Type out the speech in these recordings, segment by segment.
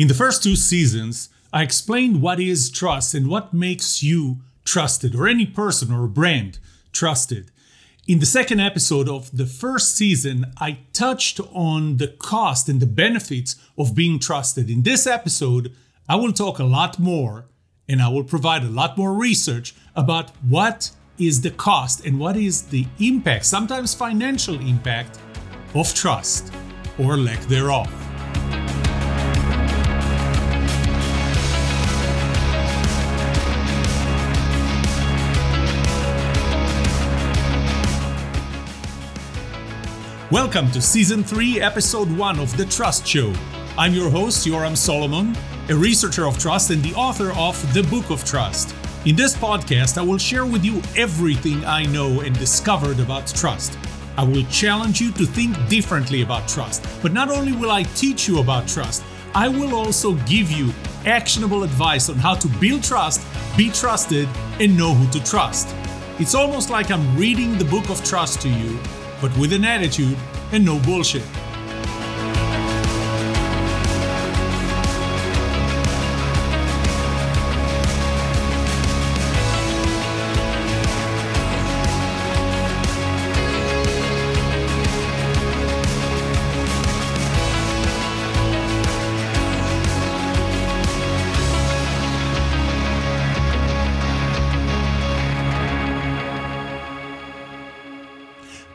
In the first two seasons, I explained what is trust and what makes you trusted, or any person or brand trusted. In the second episode of the first season, I touched on the cost and the benefits of being trusted. In this episode, I will talk a lot more and I will provide a lot more research about what is the cost and what is the impact, sometimes financial impact, of trust or lack thereof. Welcome to Season 3, Episode 1 of The Trust Show. I'm your host, Yoram Solomon, a researcher of trust and the author of The Book of Trust. In this podcast, I will share with you everything I know and discovered about trust. I will challenge you to think differently about trust. But not only will I teach you about trust, I will also give you actionable advice on how to build trust, be trusted, and know who to trust. It's almost like I'm reading the book of trust to you but with an attitude and no bullshit.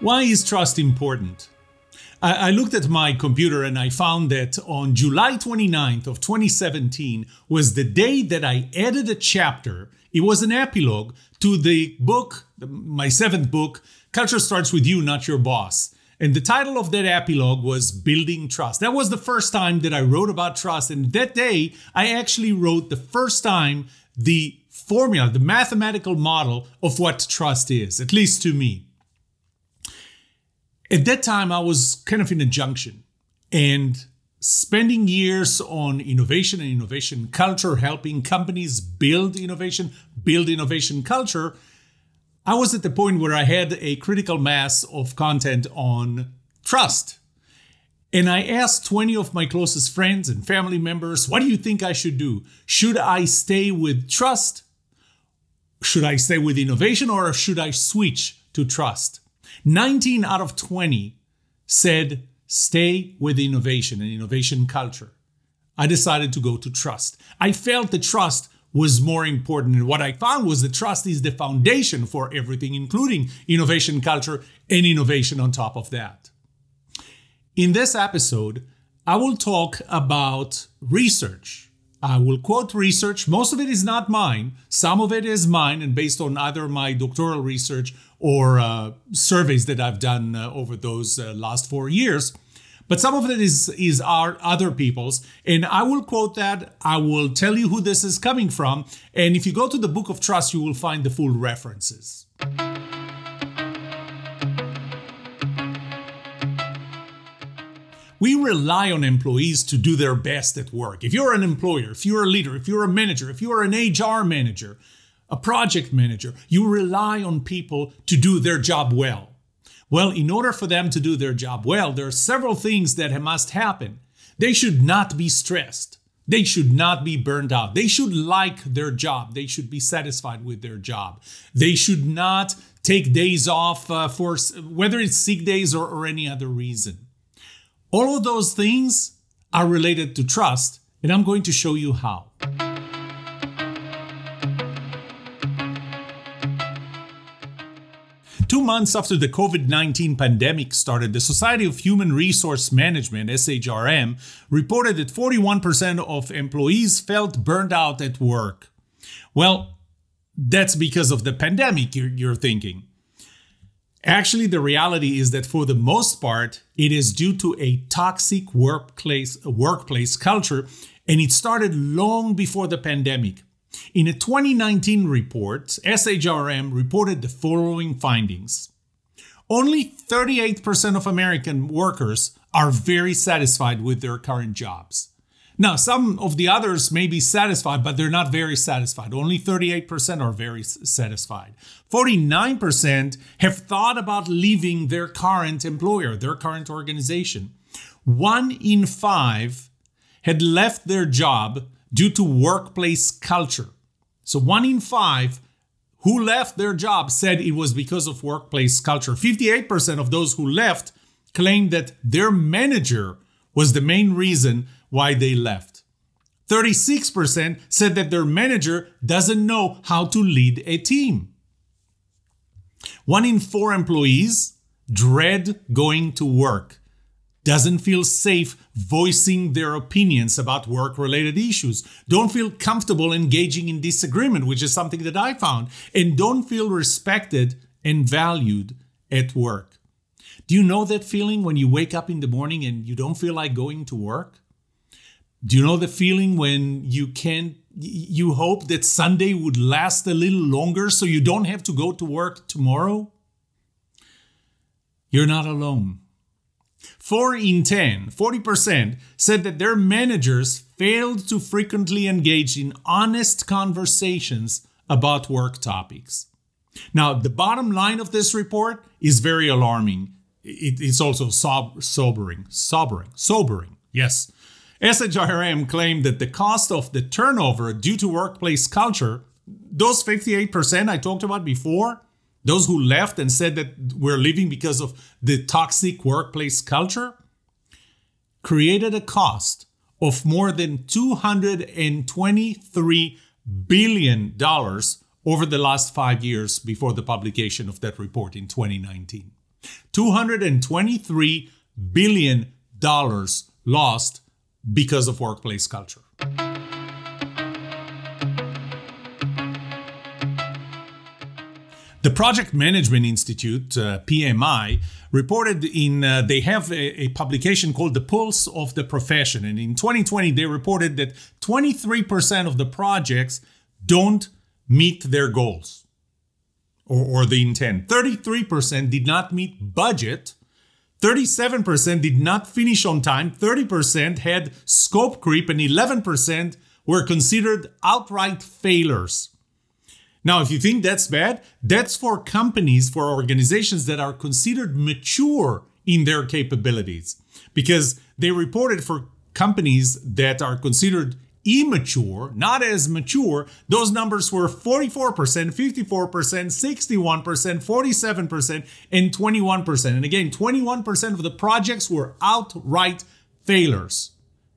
Why is trust important? I, I looked at my computer and I found that on July 29th of 2017 was the day that I added a chapter. It was an epilogue to the book, my seventh book, Culture Starts With You, Not Your Boss. And the title of that epilogue was Building Trust. That was the first time that I wrote about trust. And that day, I actually wrote the first time the formula, the mathematical model of what trust is, at least to me at that time, I was kind of in a junction and spending years on innovation and innovation culture, helping companies build innovation, build innovation culture. I was at the point where I had a critical mass of content on trust. And I asked 20 of my closest friends and family members, what do you think I should do? Should I stay with trust? Should I stay with innovation or should I switch to trust? 19 out of 20 said stay with innovation and innovation culture. I decided to go to trust. I felt the trust was more important. And what I found was that trust is the foundation for everything, including innovation culture and innovation on top of that. In this episode, I will talk about research. I will quote research. Most of it is not mine. Some of it is mine and based on either my doctoral research or uh, surveys that I've done uh, over those uh, last four years. But some of it is is our other people's, and I will quote that. I will tell you who this is coming from, and if you go to the Book of Trust, you will find the full references. We rely on employees to do their best at work. If you're an employer, if you're a leader, if you're a manager, if you're an HR manager, a project manager, you rely on people to do their job well. Well, in order for them to do their job well, there are several things that must happen. They should not be stressed. They should not be burned out. They should like their job. They should be satisfied with their job. They should not take days off uh, for whether it's sick days or, or any other reason. All of those things are related to trust, and I'm going to show you how. Two months after the COVID 19 pandemic started, the Society of Human Resource Management, SHRM, reported that 41% of employees felt burned out at work. Well, that's because of the pandemic, you're, you're thinking. Actually, the reality is that for the most part, it is due to a toxic workplace, workplace culture, and it started long before the pandemic. In a 2019 report, SHRM reported the following findings. Only 38% of American workers are very satisfied with their current jobs. Now, some of the others may be satisfied, but they're not very satisfied. Only 38% are very satisfied. 49% have thought about leaving their current employer, their current organization. One in five had left their job due to workplace culture. So one in five who left their job said it was because of workplace culture. 58% of those who left claimed that their manager was the main reason why they left. 36% said that their manager doesn't know how to lead a team. One in four employees dread going to work, doesn't feel safe voicing their opinions about work related issues, don't feel comfortable engaging in disagreement, which is something that I found, and don't feel respected and valued at work. Do you know that feeling when you wake up in the morning and you don't feel like going to work? Do you know the feeling when you can't you hope that Sunday would last a little longer so you don't have to go to work tomorrow? You're not alone. 4 in 10, 40%, said that their managers failed to frequently engage in honest conversations about work topics. Now, the bottom line of this report is very alarming. it's also sob- sobering, sobering, sobering. Yes. SHRM claimed that the cost of the turnover due to workplace culture, those 58% I talked about before, those who left and said that we're leaving because of the toxic workplace culture, created a cost of more than $223 billion over the last five years before the publication of that report in 2019. $223 billion lost because of workplace culture. The Project Management Institute, uh, PMI, reported in, uh, they have a, a, publication called The Pulse of the Profession. And in 2020, they reported that 23% of the projects don't meet their goals or, or the intent. 33% did not meet budget. 37% did not finish on time. 30% had scope creep, and 11% were considered outright failures. Now, if you think that's bad, that's for companies, for organizations that are considered mature in their capabilities. Because they reported for companies that are considered immature, not as mature, those numbers were 44%, 54%, 61%, 47%, and 21%. And again, 21% of the projects were outright failures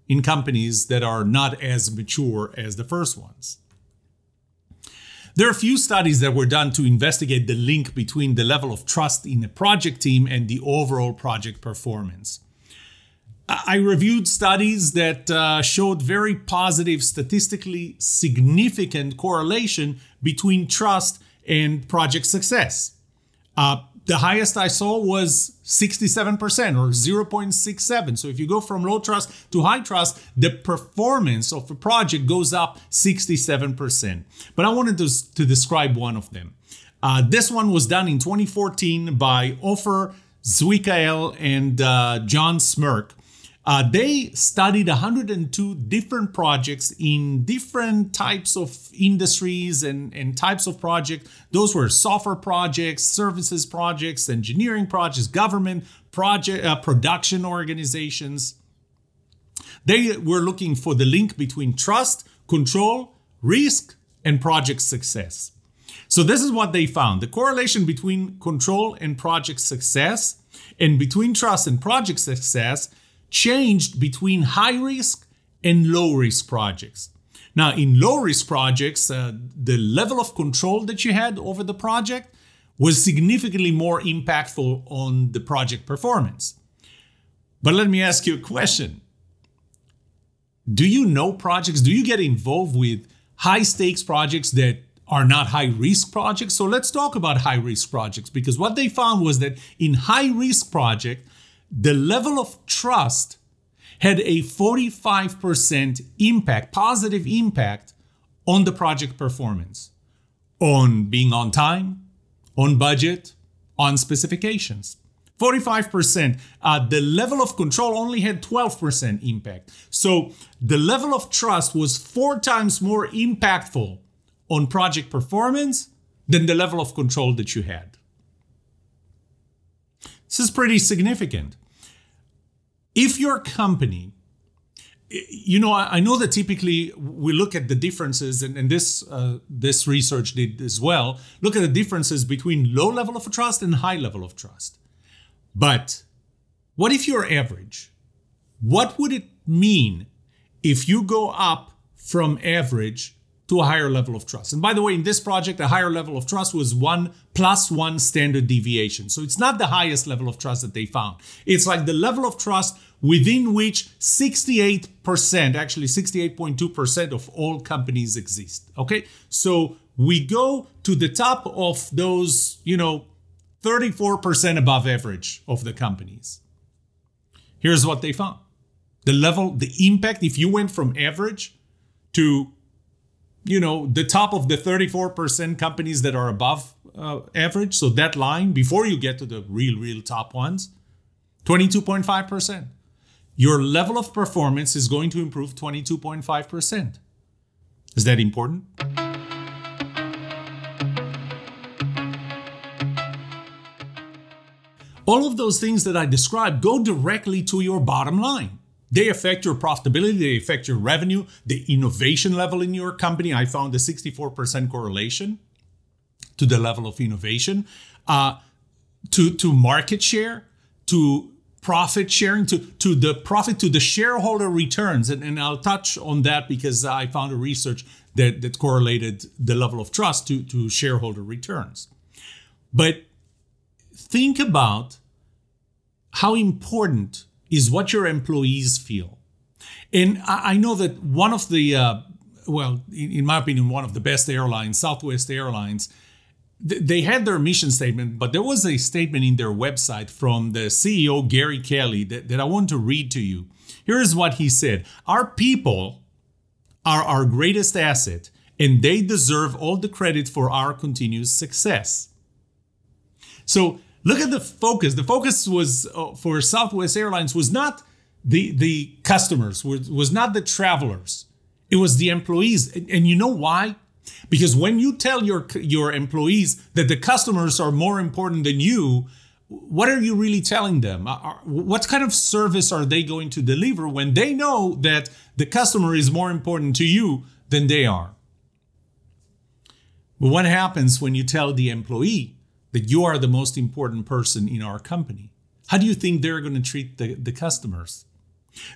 in companies that are not as mature as the first ones. There are a few studies that were done to investigate the link between the level of trust in a project team and the overall project performance. I reviewed studies that uh, showed very positive, statistically significant correlation between trust and project success. Uh, the highest I saw was 67% or 0.67. So if you go from low trust to high trust, the performance of a project goes up 67%. But I wanted to, to describe one of them. Uh, this one was done in 2014 by Ofer Zwikael and uh, John Smyrk. Uh, they studied 102 different projects in different types of industries and, and types of projects. Those were software projects, services projects, engineering projects, government project, uh, production organizations. They were looking for the link between trust, control, risk, and project success. So, this is what they found the correlation between control and project success, and between trust and project success changed between high risk and low risk projects. Now, in low risk projects, uh, the level of control that you had over the project was significantly more impactful on the project performance. But let me ask you a question Do you know projects? Do you get involved with high stakes projects that are not high risk projects? So let's talk about high risk projects because what they found was that in high risk project, the level of trust had a 45% impact, positive impact on the project performance, on being on time, on budget, on specifications. 45%. Uh, the level of control only had 12% impact. So the level of trust was four times more impactful on project performance than the level of control that you had. This is pretty significant. If your company you know, I, know that typically we look at the differences, and, and this uh, this research did as well. Look at the differences between low level of trust and high level of trust. But what if you're average? What would it mean if you go up from average to a higher level of trust. And by the way, in this project, a higher level of trust was one plus one standard deviation. So it's not the highest level of trust that they found. It's like the level of trust within which 68%, actually 68.2% of all companies exist. Okay. So we go to the top of those, you know, 34% above average of the companies. Here's what they found the level, the impact, if you went from average to you know the top of the 34% companies that are above uh, average. So that line before you get to the real real top ones 22.5% your level of performance is going to improve 22.5% is that important? All of those things that i described go directly to your bottom line they affect your profitability, they affect your revenue, the innovation level in your company. I found a 64% correlation to the level of innovation, uh, to, to market share, to profit sharing, to, to the profit, to the shareholder returns. And, and I'll touch on that because I found a research that, that correlated the level of trust to, to shareholder returns. But think about how important is what your employees feel. And I, know that one of the, uh, well, in, my opinion, one of the best airlines, Southwest Airlines, they had their mission statement, but there was a statement in their website from the CEO, Gary Kelly, that, that I want to read to you. Here's what he said Our people are our greatest asset, and they deserve all the credit for our continuous success. So look at the focus. The focus was uh, for Southwest Airlines was not the the customers, was, was not the travelers. It was the employees. And, and you know why? Because when you tell your your employees that the customers are more important than you, what are you really telling them? What kind of service are they going to deliver when they know that the customer is more important to you than they are? But what happens when you tell the employee that you are the most important person in our company. How do you think they're going to treat the, the customers?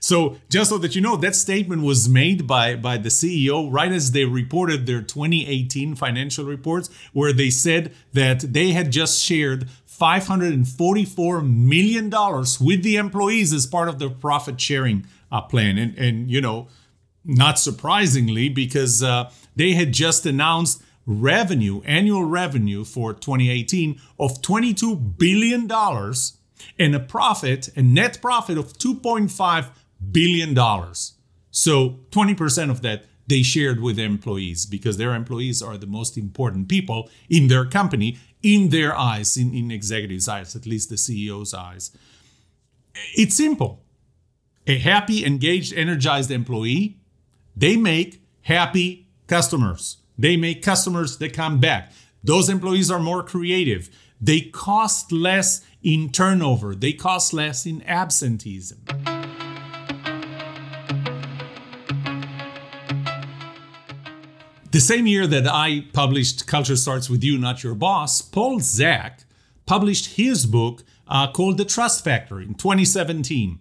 So, just so that you know, that statement was made by, by the CEO right as they reported their 2018 financial reports, where they said that they had just shared $544 million with the employees as part of their profit sharing uh, plan. And, and, you know, not surprisingly, because uh, they had just announced revenue, annual revenue for 2018 of $22 billion and a profit, a net profit of $2.5 billion. So 20% of that they shared with employees because their employees are the most important people in their company, in their eyes, in, in executives' eyes, at least the CEO's eyes. It's simple. A happy, engaged, energized employee, they make happy customers. They make customers that come back. Those employees are more creative. They cost less in turnover. They cost less in absenteeism. The same year that I published Culture Starts With You, Not Your Boss, Paul Zak published his book uh, called The Trust Factor in 2017.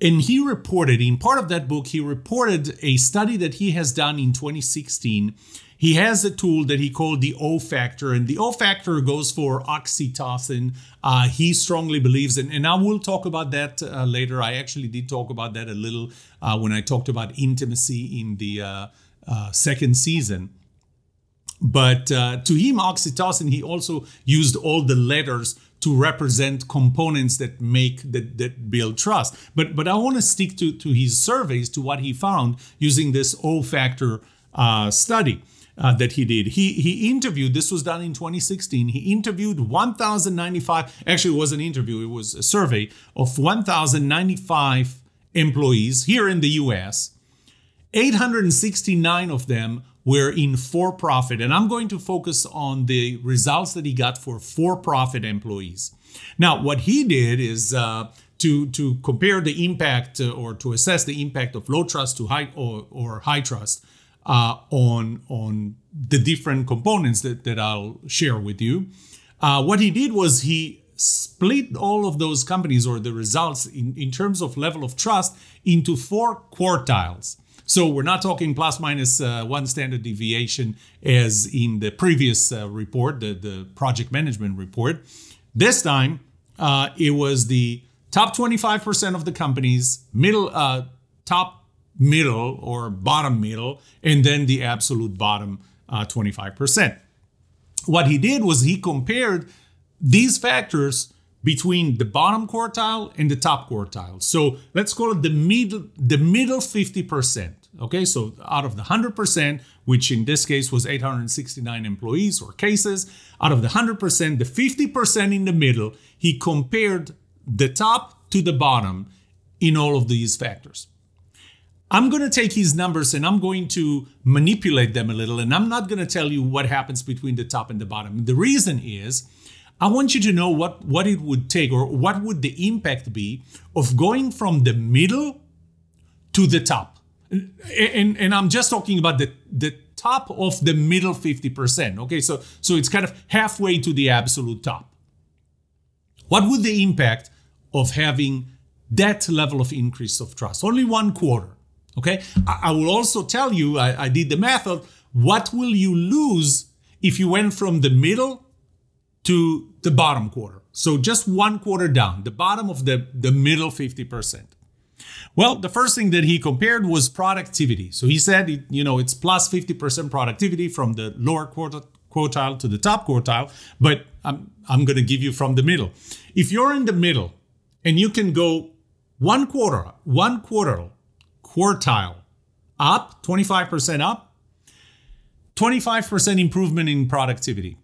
And he reported, in part of that book, he reported a study that he has done in 2016. He has a tool that he called the O factor, and the O factor goes for oxytocin. Uh, he strongly believes, and, and I will talk about that uh, later. I actually did talk about that a little uh, when I talked about intimacy in the uh, uh, second season. But uh, to him, oxytocin, he also used all the letters to represent components that make that, that build trust. But but I want to stick to to his surveys to what he found using this O factor uh, study. Uh, that he did. He he interviewed. This was done in 2016. He interviewed 1,095. Actually, it was an interview. It was a survey of 1,095 employees here in the U.S. 869 of them were in for profit. And I'm going to focus on the results that he got for for profit employees. Now, what he did is uh, to to compare the impact uh, or to assess the impact of low trust to high or, or high trust uh, on on the different components that, that I'll share with you. Uh, what he did was he split all of those companies or the results in, in terms of level of trust into four quartiles. So we're not talking plus minus, uh, one standard deviation as in the previous uh, report, the, the project management report. This time, uh, it was the top 25% of the companies, middle, uh, top middle or bottom middle, and then the absolute bottom uh, 25%. What he did was he compared these factors between the bottom quartile and the top quartile. So let's call it the middle, the middle 50%. Okay, so out of the 100%, which in this case was 869 employees or cases, out of the 100%, the 50% in the middle, he compared the top to the bottom in all of these factors. I'm going to take his numbers and I'm going to manipulate them a little, and I'm not going to tell you what happens between the top and the bottom. The reason is I want you to know what, what it would take or what would the impact be of going from the middle to the top. And, and, I'm just talking about the, the top of the middle 50%. Okay, so, so it's kind of halfway to the absolute top. What would the impact of having that level of increase of trust? Only one quarter. Okay, I, I will also tell you, I, I did the math of what will you lose if you went from the middle to the bottom quarter. So just one quarter down, the bottom of the, the middle 50%. Well, the first thing that he compared was productivity. So he said, you know, it's plus 50% productivity from the lower quarter, quartile to the top quartile, but I'm, I'm going to give you from the middle. If you're in the middle and you can go one quarter, one quarter, quartile up, 25% up, 25% improvement in productivity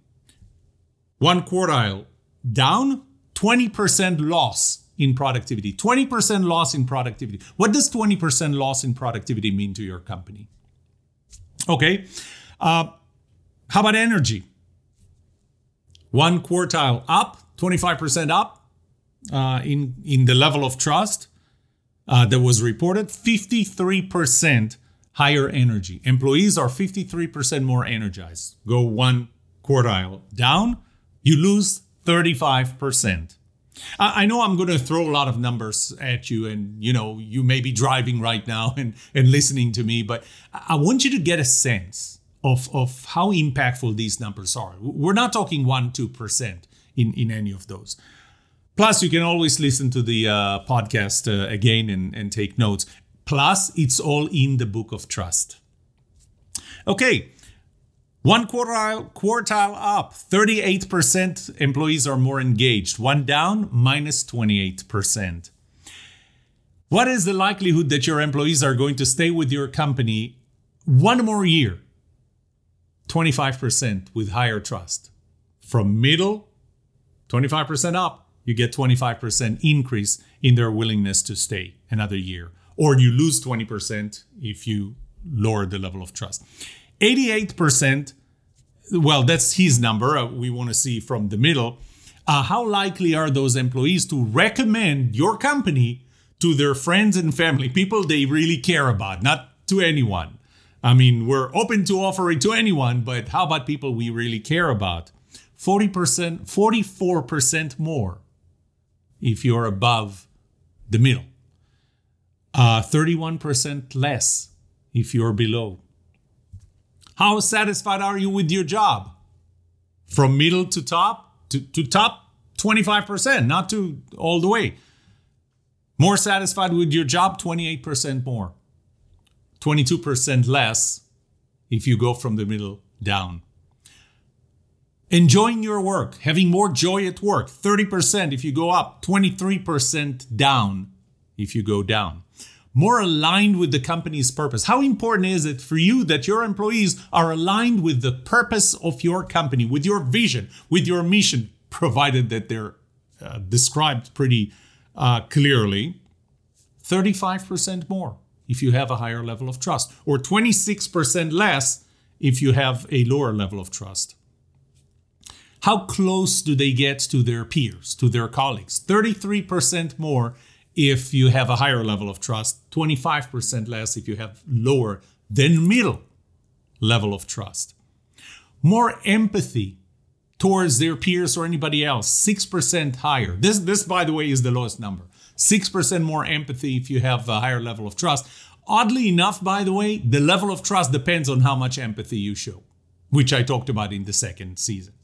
one quartile down, 20% loss in productivity. 20% loss in productivity. What does 20% loss in productivity mean to your company? Okay. Uh, how about energy? One quartile up, 25% up uh, in, in the level of trust uh, that was reported, 53% higher energy. Employees are 53% more energized. Go one quartile down, you lose 35%. I know I'm going to throw a lot of numbers at you, and you know, you may be driving right now and, and listening to me, but I want you to get a sense of, of how impactful these numbers are. We're not talking 1 2% in, in any of those. Plus, you can always listen to the uh, podcast uh, again and, and take notes. Plus, it's all in the book of trust. Okay, one quartile, quartile up, 38% employees are more engaged. One down, minus 28%. What is the likelihood that your employees are going to stay with your company one more year? 25% with higher trust. From middle, 25% up, you get 25% increase in their willingness to stay another year. Or you lose 20% if you lower the level of trust. 88%, well, that's his number. Uh, we want to see from the middle. Uh, how likely are those employees to recommend your company to their friends and family, people they really care about, not to anyone? I mean, we're open to offering it to anyone, but how about people we really care about? 40%, 44% more if you're above the middle. Uh, 31% less if you're below. How satisfied are you with your job? From middle to top to, to top 25%, not to all the way. More satisfied with your job, 28% more. 22% less if you go from the middle down. Enjoying your work, having more joy at work, 30% if you go up, 23% down if you go down more aligned with the company's purpose? How important is it for you that your employees are aligned with the purpose of your company, with your vision, with your mission, provided that they're uh, described pretty uh, clearly? 35% more if you have a higher level of trust, or 26% less if you have a lower level of trust. how close do they get to their peers, to their colleagues? 33% more if you have a higher level of trust, 25% less if you have lower than middle level of trust. More empathy towards their peers or anybody else, 6% higher. This, this, by the way, is the lowest number. 6% more empathy if you have a higher level of trust. Oddly enough, by the way, the level of trust depends on how much empathy you show, which I talked about in the second season.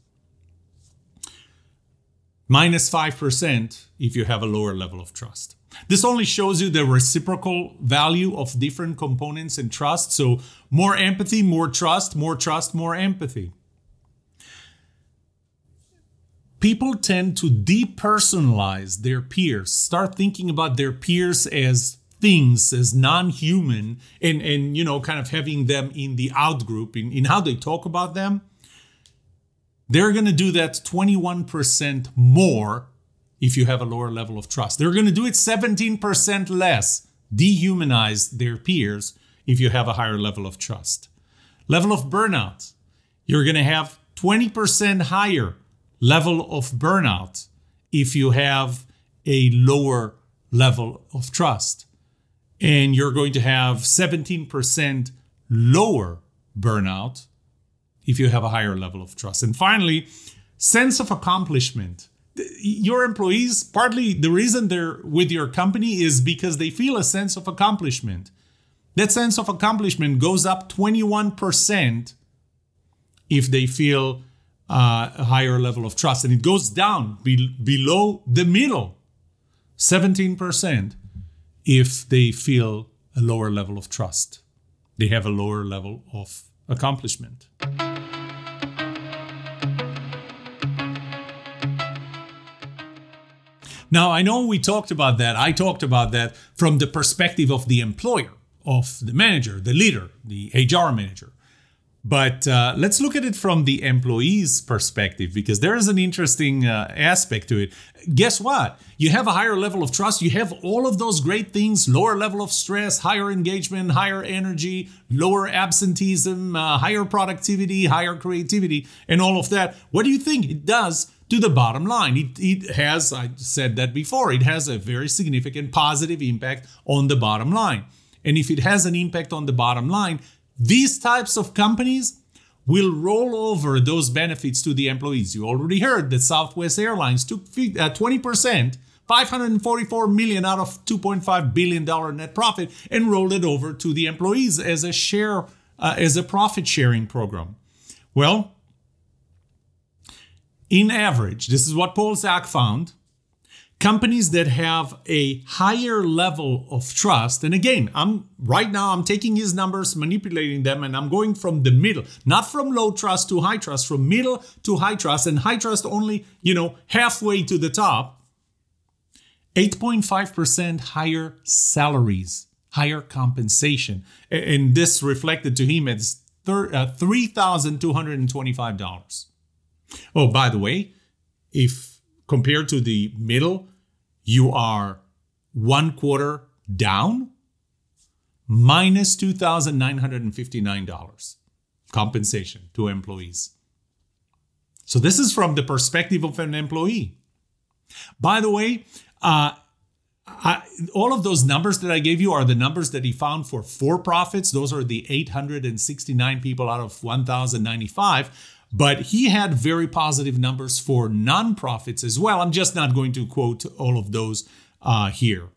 Minus 5% if you have a lower level of trust. This only shows you the reciprocal value of different components in trust. So, more empathy, more trust, more trust, more empathy. People tend to depersonalize their peers, start thinking about their peers as things as non-human and and you know kind of having them in the out group in, in how they talk about them they're going to do that 21% more if you have a lower level of trust. They're going to do it 17% less, dehumanize their peers if you have a higher level of trust. Level of burnout, you're going to have 20% higher level of burnout if you have a lower level of trust. And you're going to have 17% lower burnout if you have a higher level of trust. And finally, sense of accomplishment. Your employees partly the reason they're with your company is because they feel a sense of accomplishment. That sense of accomplishment goes up 21% if they feel uh, a higher level of trust. And it goes down be- below the middle 17% if they feel a lower level of trust. They have a lower level of accomplishment Now, I know we talked about that. I talked about that from the perspective of the employer, of the manager, the leader, the HR manager. But uh, let's look at it from the employee's perspective because there is an interesting uh, aspect to it. Guess what? You have a higher level of trust. You have all of those great things lower level of stress, higher engagement, higher energy, lower absenteeism, uh, higher productivity, higher creativity, and all of that. What do you think it does to the bottom line. It, it has, I said that before, it has a very significant positive impact on the bottom line. And if it has an impact on the bottom line, these types of companies will roll over those benefits to the employees. You already heard that Southwest Airlines took 20%, uh, 544 million out of 2.5 billion dollar net profit and rolled it over to the employees as a share uh, as a profit sharing program. Well, in average, this is what Paul Zak found, companies that have a higher level of trust and again i'm right now i'm taking his numbers manipulating them and i'm going from the middle not from low trust to high trust from middle to high trust and high trust only you know halfway to the top. 8.5% higher salaries higher compensation and this reflected to him as uh, $3225 Oh, by the way, if compared to the middle, you are one quarter down, minus $2,959 compensation to employees. So this is from the perspective of an employee. By the way, uh, I, all of those numbers that I gave you are the numbers that he found for for profits. Those are the 869 people out of 1,095. But he had very positive numbers for nonprofits as well. I'm just not going to quote all of those uh, here.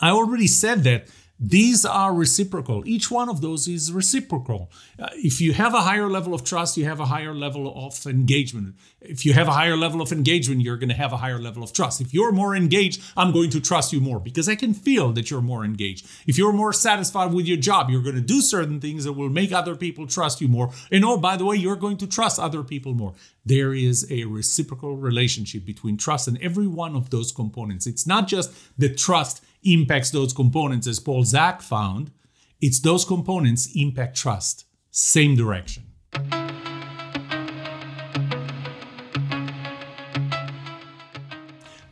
I already said that these are reciprocal. Each one of those is reciprocal. Uh, if you have a higher level of trust, you have a higher level of engagement. If you have a higher level of engagement, you're going to have a higher level of trust. If you're more engaged, I'm going to trust you more because I can feel that you're more engaged. If you're more satisfied with your job, you're going to do certain things that will make other people trust you more. And oh, by the way, you're going to trust other people more. There is a reciprocal relationship between trust and every one of those components. It's not just the trust impacts those components, as Paul Zak found, it's those components impact trust. Same direction.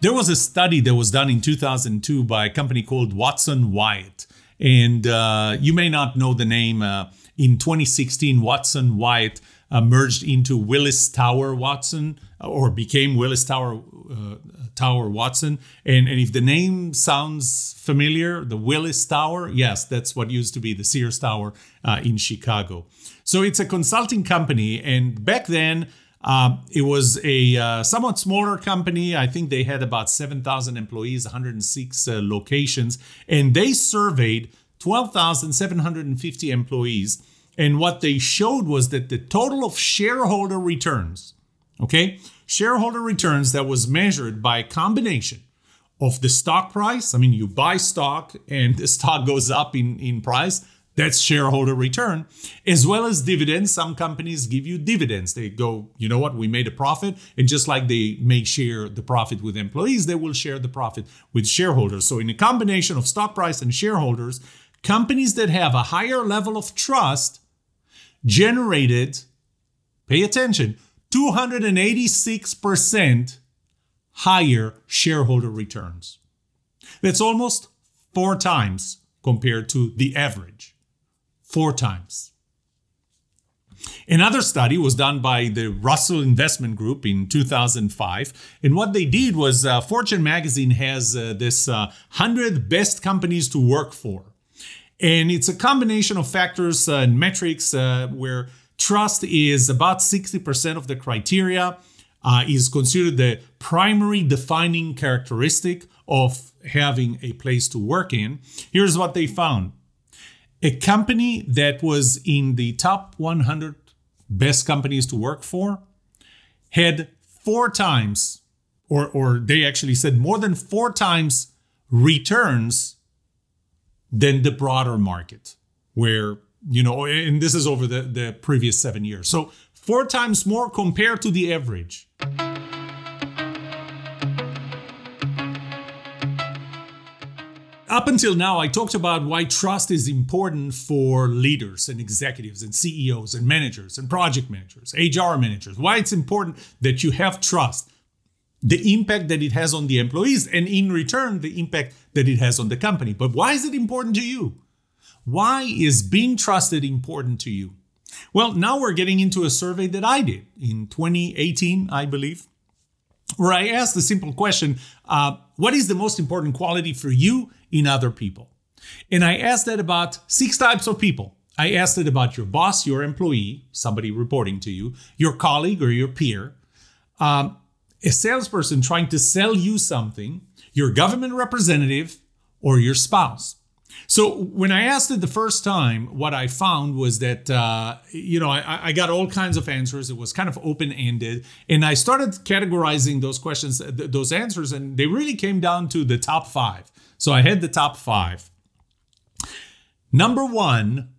There was a study that was done in 2002 by a company called Watson Wyatt. And uh, you may not know the name. Uh, in 2016, Watson Wyatt uh, merged into Willis Tower Watson or became Willis Tower uh, Tower Watson. And, and if the name sounds familiar, the Willis Tower, yes, that's what used to be the Sears Tower uh, in Chicago. So it's a consulting company. And back then, uh, it was a uh, somewhat smaller company. I think they had about 7,000 employees, 106 uh, locations, and they surveyed 12,750 employees. And what they showed was that the total of shareholder returns, okay, shareholder returns that was measured by a combination of the stock price. I mean, you buy stock and the stock goes up in, in price. That's shareholder return, as well as dividends. Some companies give you dividends. They go, you know what, we made a profit. And just like they may share the profit with employees, they will share the profit with shareholders. So, in a combination of stock price and shareholders, companies that have a higher level of trust generated, pay attention, 286% higher shareholder returns. That's almost four times compared to the average. Four times. Another study was done by the Russell Investment Group in 2005. And what they did was uh, Fortune magazine has uh, this uh, 100 best companies to work for. And it's a combination of factors uh, and metrics uh, where trust is about 60% of the criteria, uh, is considered the primary defining characteristic of having a place to work in. Here's what they found a company that was in the top 100 best companies to work for had four times, or, or they actually said more than four times returns than the broader market, where, you know, and this is over the, the previous seven years. So four times more compared to the average. Up until now, I talked about why trust is important for leaders and executives and CEOs and managers and project managers, HR managers, why it's important that you have trust the impact that it has on the employees, and in return, the impact that it has on the company. But why is it important to you? Why is being trusted important to you? Well, now we're getting into a survey that I did in 2018, I believe, where I asked the simple question uh, What is the most important quality for you in other people? And I asked that about six types of people. I asked it about your boss, your employee, somebody reporting to you, your colleague or your peer, um, a salesperson trying to sell you something, your government representative, or your spouse. So when I asked it the first time, what I found was that uh, you know I, I, got all kinds of answers. It was kind of open ended, and I started categorizing those questions, th- those answers, and they really came down to the top five. So I had the top five. Number one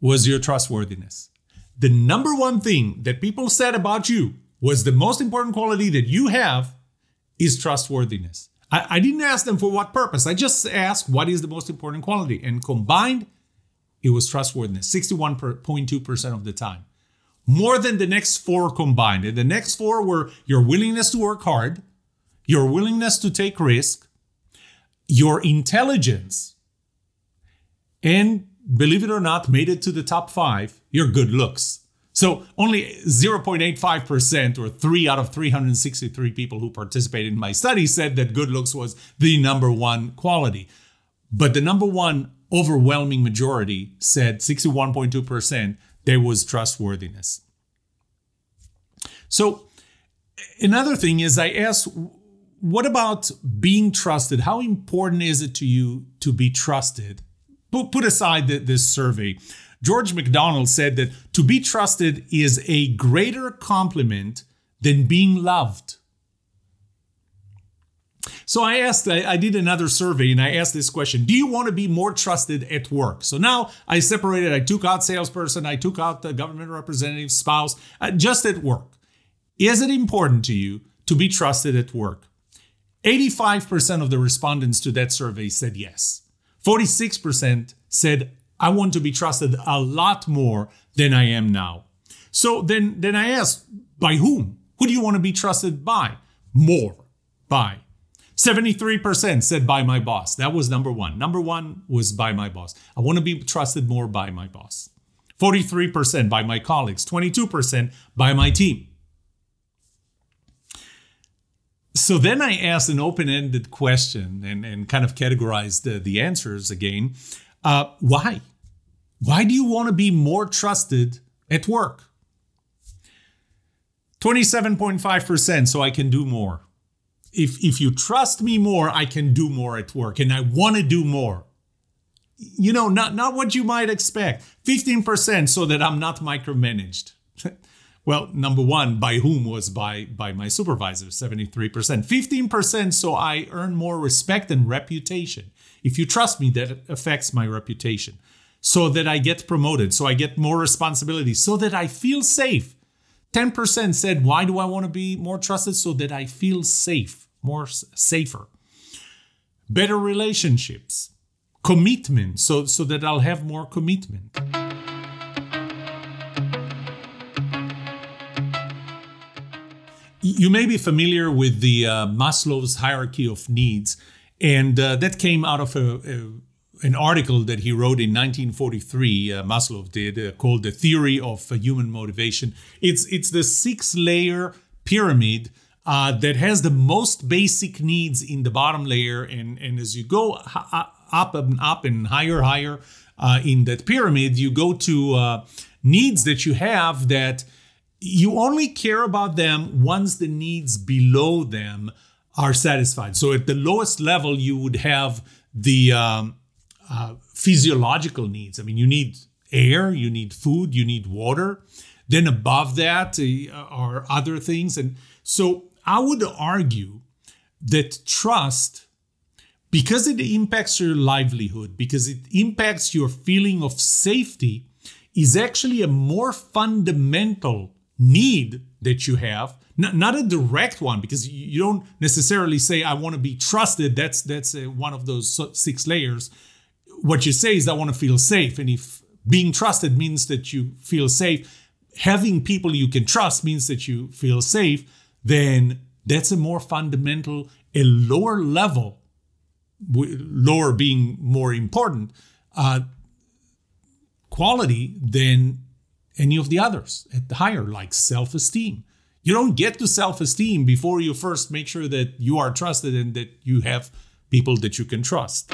was your trustworthiness. The number one thing that people said about you was the most important quality that you have is trustworthiness. I, I didn't ask them for what purpose. I just asked what is the most important quality. And combined, it was trustworthiness 61.2% of the time. More than the next four combined. And the next four were your willingness to work hard, your willingness to take risk, your intelligence, and believe it or not, made it to the top five, your good looks. So only 0.85% or 3 out of 363 people who participated in my study said that good looks was the number one quality. But the number one overwhelming majority said 61.2% there was trustworthiness. So another thing is I asked what about being trusted? How important is it to you to be trusted? Put, put aside this survey. George MacDonald said that to be trusted is a greater compliment than being loved. So I asked, I, I, did another survey and I asked this question Do you want to be more trusted at work? So now I separated, I took out salesperson, I took out the government representative, spouse, uh, just at work. Is it important to you to be trusted at work? 85% of the respondents to that survey said yes. 46% said I want to be trusted a lot more than I am now. So then, then I asked, by whom? Who do you want to be trusted by? More by. 73% said by my boss. That was number one. Number one was by my boss. I want to be trusted more by my boss. 43% by my colleagues, 22% by my team. So then I asked an open ended question and, and kind of categorized the, the answers again. Uh, why? Why do you want to be more trusted at work? 27.5%, so I can do more. If, if you trust me more, I can do more at work and I want to do more. You know, not, not what you might expect. 15% so that I'm not micromanaged. well, number one, by whom was by, by my supervisor, 73%. 15% so I earn more respect and reputation. If you trust me, that affects my reputation. So that I get promoted, so I get more responsibility, so that I feel safe 10% said, Why do I want to be more trusted? So that I feel safe, more safer. Better relationships, commitment, so, so that I'll have more commitment. You may be familiar with the uh, Maslow's hierarchy of needs, and uh, that came out of a, a an article that he wrote in 1943, uh, Maslow did, uh, called "The Theory of uh, Human Motivation." It's it's the six-layer pyramid uh, that has the most basic needs in the bottom layer, and and as you go up and up and higher, higher uh, in that pyramid, you go to uh, needs that you have that you only care about them once the needs below them are satisfied. So at the lowest level, you would have the um, uh, physiological needs. I mean, you need air, you need food, you need water. Then above that uh, are other things. And so I would argue that trust, because it impacts your livelihood, because it impacts your feeling of safety, is actually a more fundamental need that you have not, a direct one because you don't necessarily say i want to be trusted that's that's a, one of those six layers what you say is I want to feel safe. And if being trusted means that you feel safe, having people you can trust means that you feel safe, then that's a more fundamental, a lower level, lower being more important, uh, quality than any of the others at the higher, like self esteem. You don't get to self esteem before you first make sure that you are trusted and that you have people that you can trust.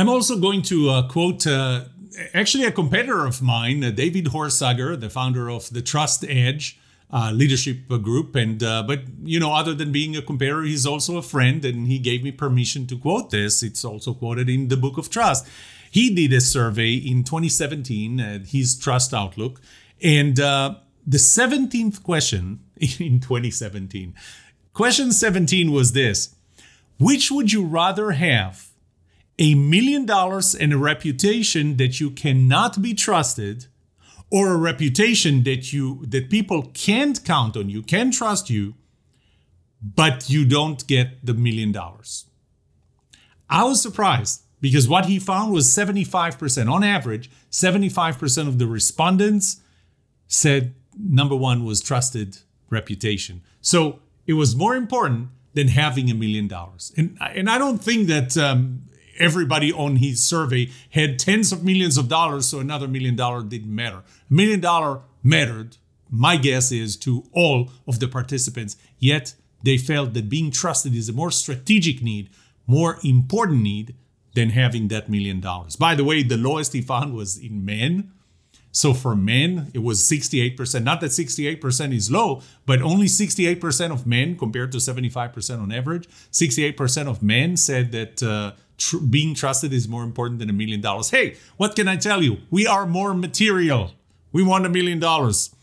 I'm also going to uh, quote uh, actually a competitor of mine, uh, David Horsager, the founder of the Trust Edge uh, leadership group. And uh, but you know, other than being a competitor, he's also a friend, and he gave me permission to quote this. It's also quoted in the Book of Trust. He did a survey in 2017, uh, his Trust Outlook, and the 17th question in 2017, question 17 was this: Which would you rather have? A million dollars and a reputation that you cannot be trusted or a reputation that you that people can't count on you can trust you but you don't get the million dollars. I was surprised because what he found was 75% on average 75% of the respondents said number one was trusted reputation. So it was more important than having a million dollars. And and i don't think that um, everybody on his survey had tens of millions of dollars, so another million dollar didn't matter. A million dollar mattered, my guess is, to all of the participants, yet they felt that being trusted is a more strategic need, more important need than having that million dollars. By the way, the lowest he found was in men. So for men, it was 68%. Not that 68% is low, but only 68% of men compared to 75% on average. 68% of men said that uh, tr- being trusted is more important than a million dollars. Hey, what can I tell you? We are more material. We want a million dollars.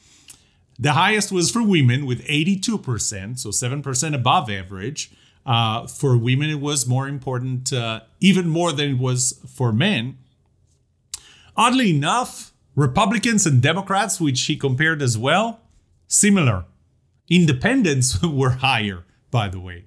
The highest was for women with 82%, so 7% above average. Uh, for women, it was more important, uh, even more than it was for men. Oddly enough, Republicans and Democrats, which he compared as well, similar. Independents were higher, by the way.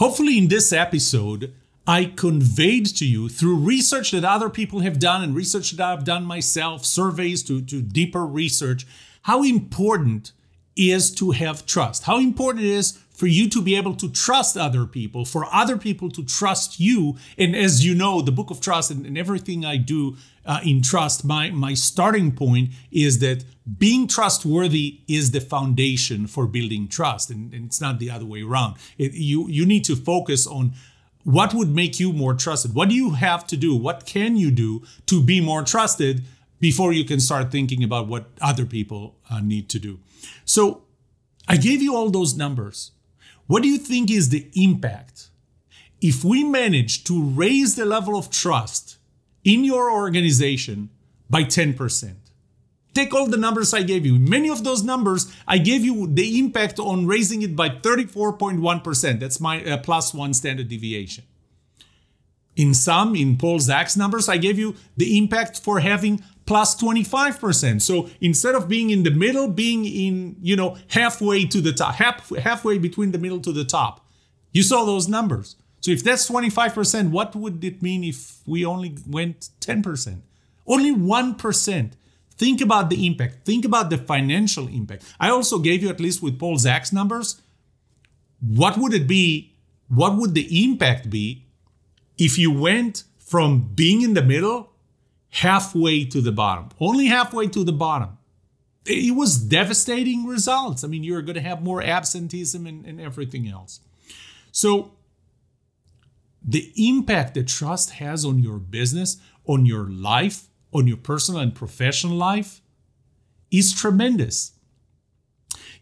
Hopefully, in this episode, I conveyed to you through research that other people have done and research that I've done myself, surveys to, to deeper research, how important is to have trust, how important it is for you to be able to trust other people, for other people to trust you. And as you know, the book of trust and, and everything I do uh, in trust, my, my starting point is that being trustworthy is the foundation for building trust. And, and it's not the other way around. It, you, you need to focus on what would make you more trusted. What do you have to do? What can you do to be more trusted before you can start thinking about what other people uh, need to do? So I gave you all those numbers. What do you think is the impact if we manage to raise the level of trust in your organization by 10%? Take all the numbers I gave you. Many of those numbers, I gave you the impact on raising it by 34.1%. That's my uh, plus one standard deviation. In some, in Paul Zak's numbers, I gave you the impact for having plus 25%. So instead of being in the middle, being in, you know, halfway to the top, half, halfway between the middle to the top. You saw those numbers. So if that's 25%, what would it mean if we only went 10%? Only 1%. Think about the impact. Think about the financial impact. I also gave you, at least with Paul Zak's numbers, what would it be? What would the impact be if you went from being in the middle halfway to the bottom, only halfway to the bottom. It was devastating results. I mean, you're going to have more absenteeism and, and everything else. So, the impact that trust has on your business, on your life, on your personal and professional life is tremendous.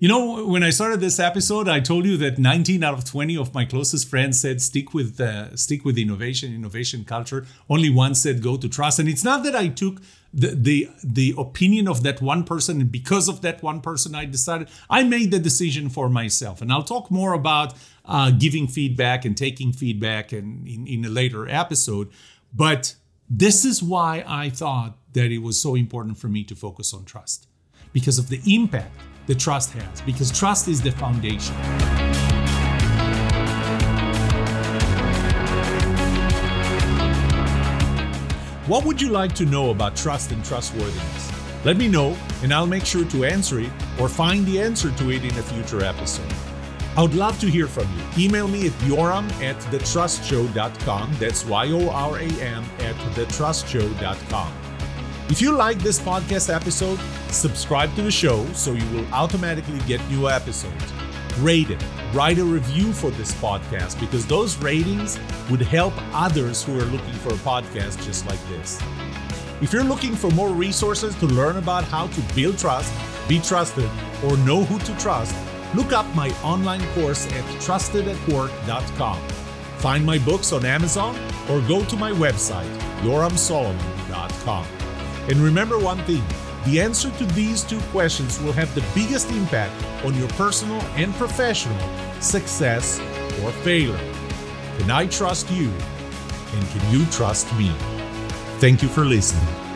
You know, when I started this episode, I told you that 19 out of 20 of my closest friends said stick with uh, stick with innovation, innovation culture. Only one said go to trust, and it's not that I took the the the opinion of that one person, and because of that one person, I decided I made the decision for myself. And I'll talk more about uh, giving feedback and taking feedback, and in, in a later episode. But this is why I thought that it was so important for me to focus on trust because of the impact the trust has, because trust is the foundation. What would you like to know about trust and trustworthiness? Let me know, and I'll make sure to answer it or find the answer to it in a future episode. I would love to hear from you. Email me at yoram at thetrustshow.com. That's Y O R A M at thetrustshow.com. If you like this podcast episode, subscribe to the show so you will automatically get new episodes. Rate it, write a review for this podcast because those ratings would help others who are looking for a podcast just like this. If you're looking for more resources to learn about how to build trust, be trusted, or know who to trust, look up my online course at trustedatwork.com. Find my books on Amazon or go to my website, yoramsolomon.com. And remember one thing the answer to these two questions will have the biggest impact on your personal and professional success or failure. Can I trust you? And can you trust me? Thank you for listening.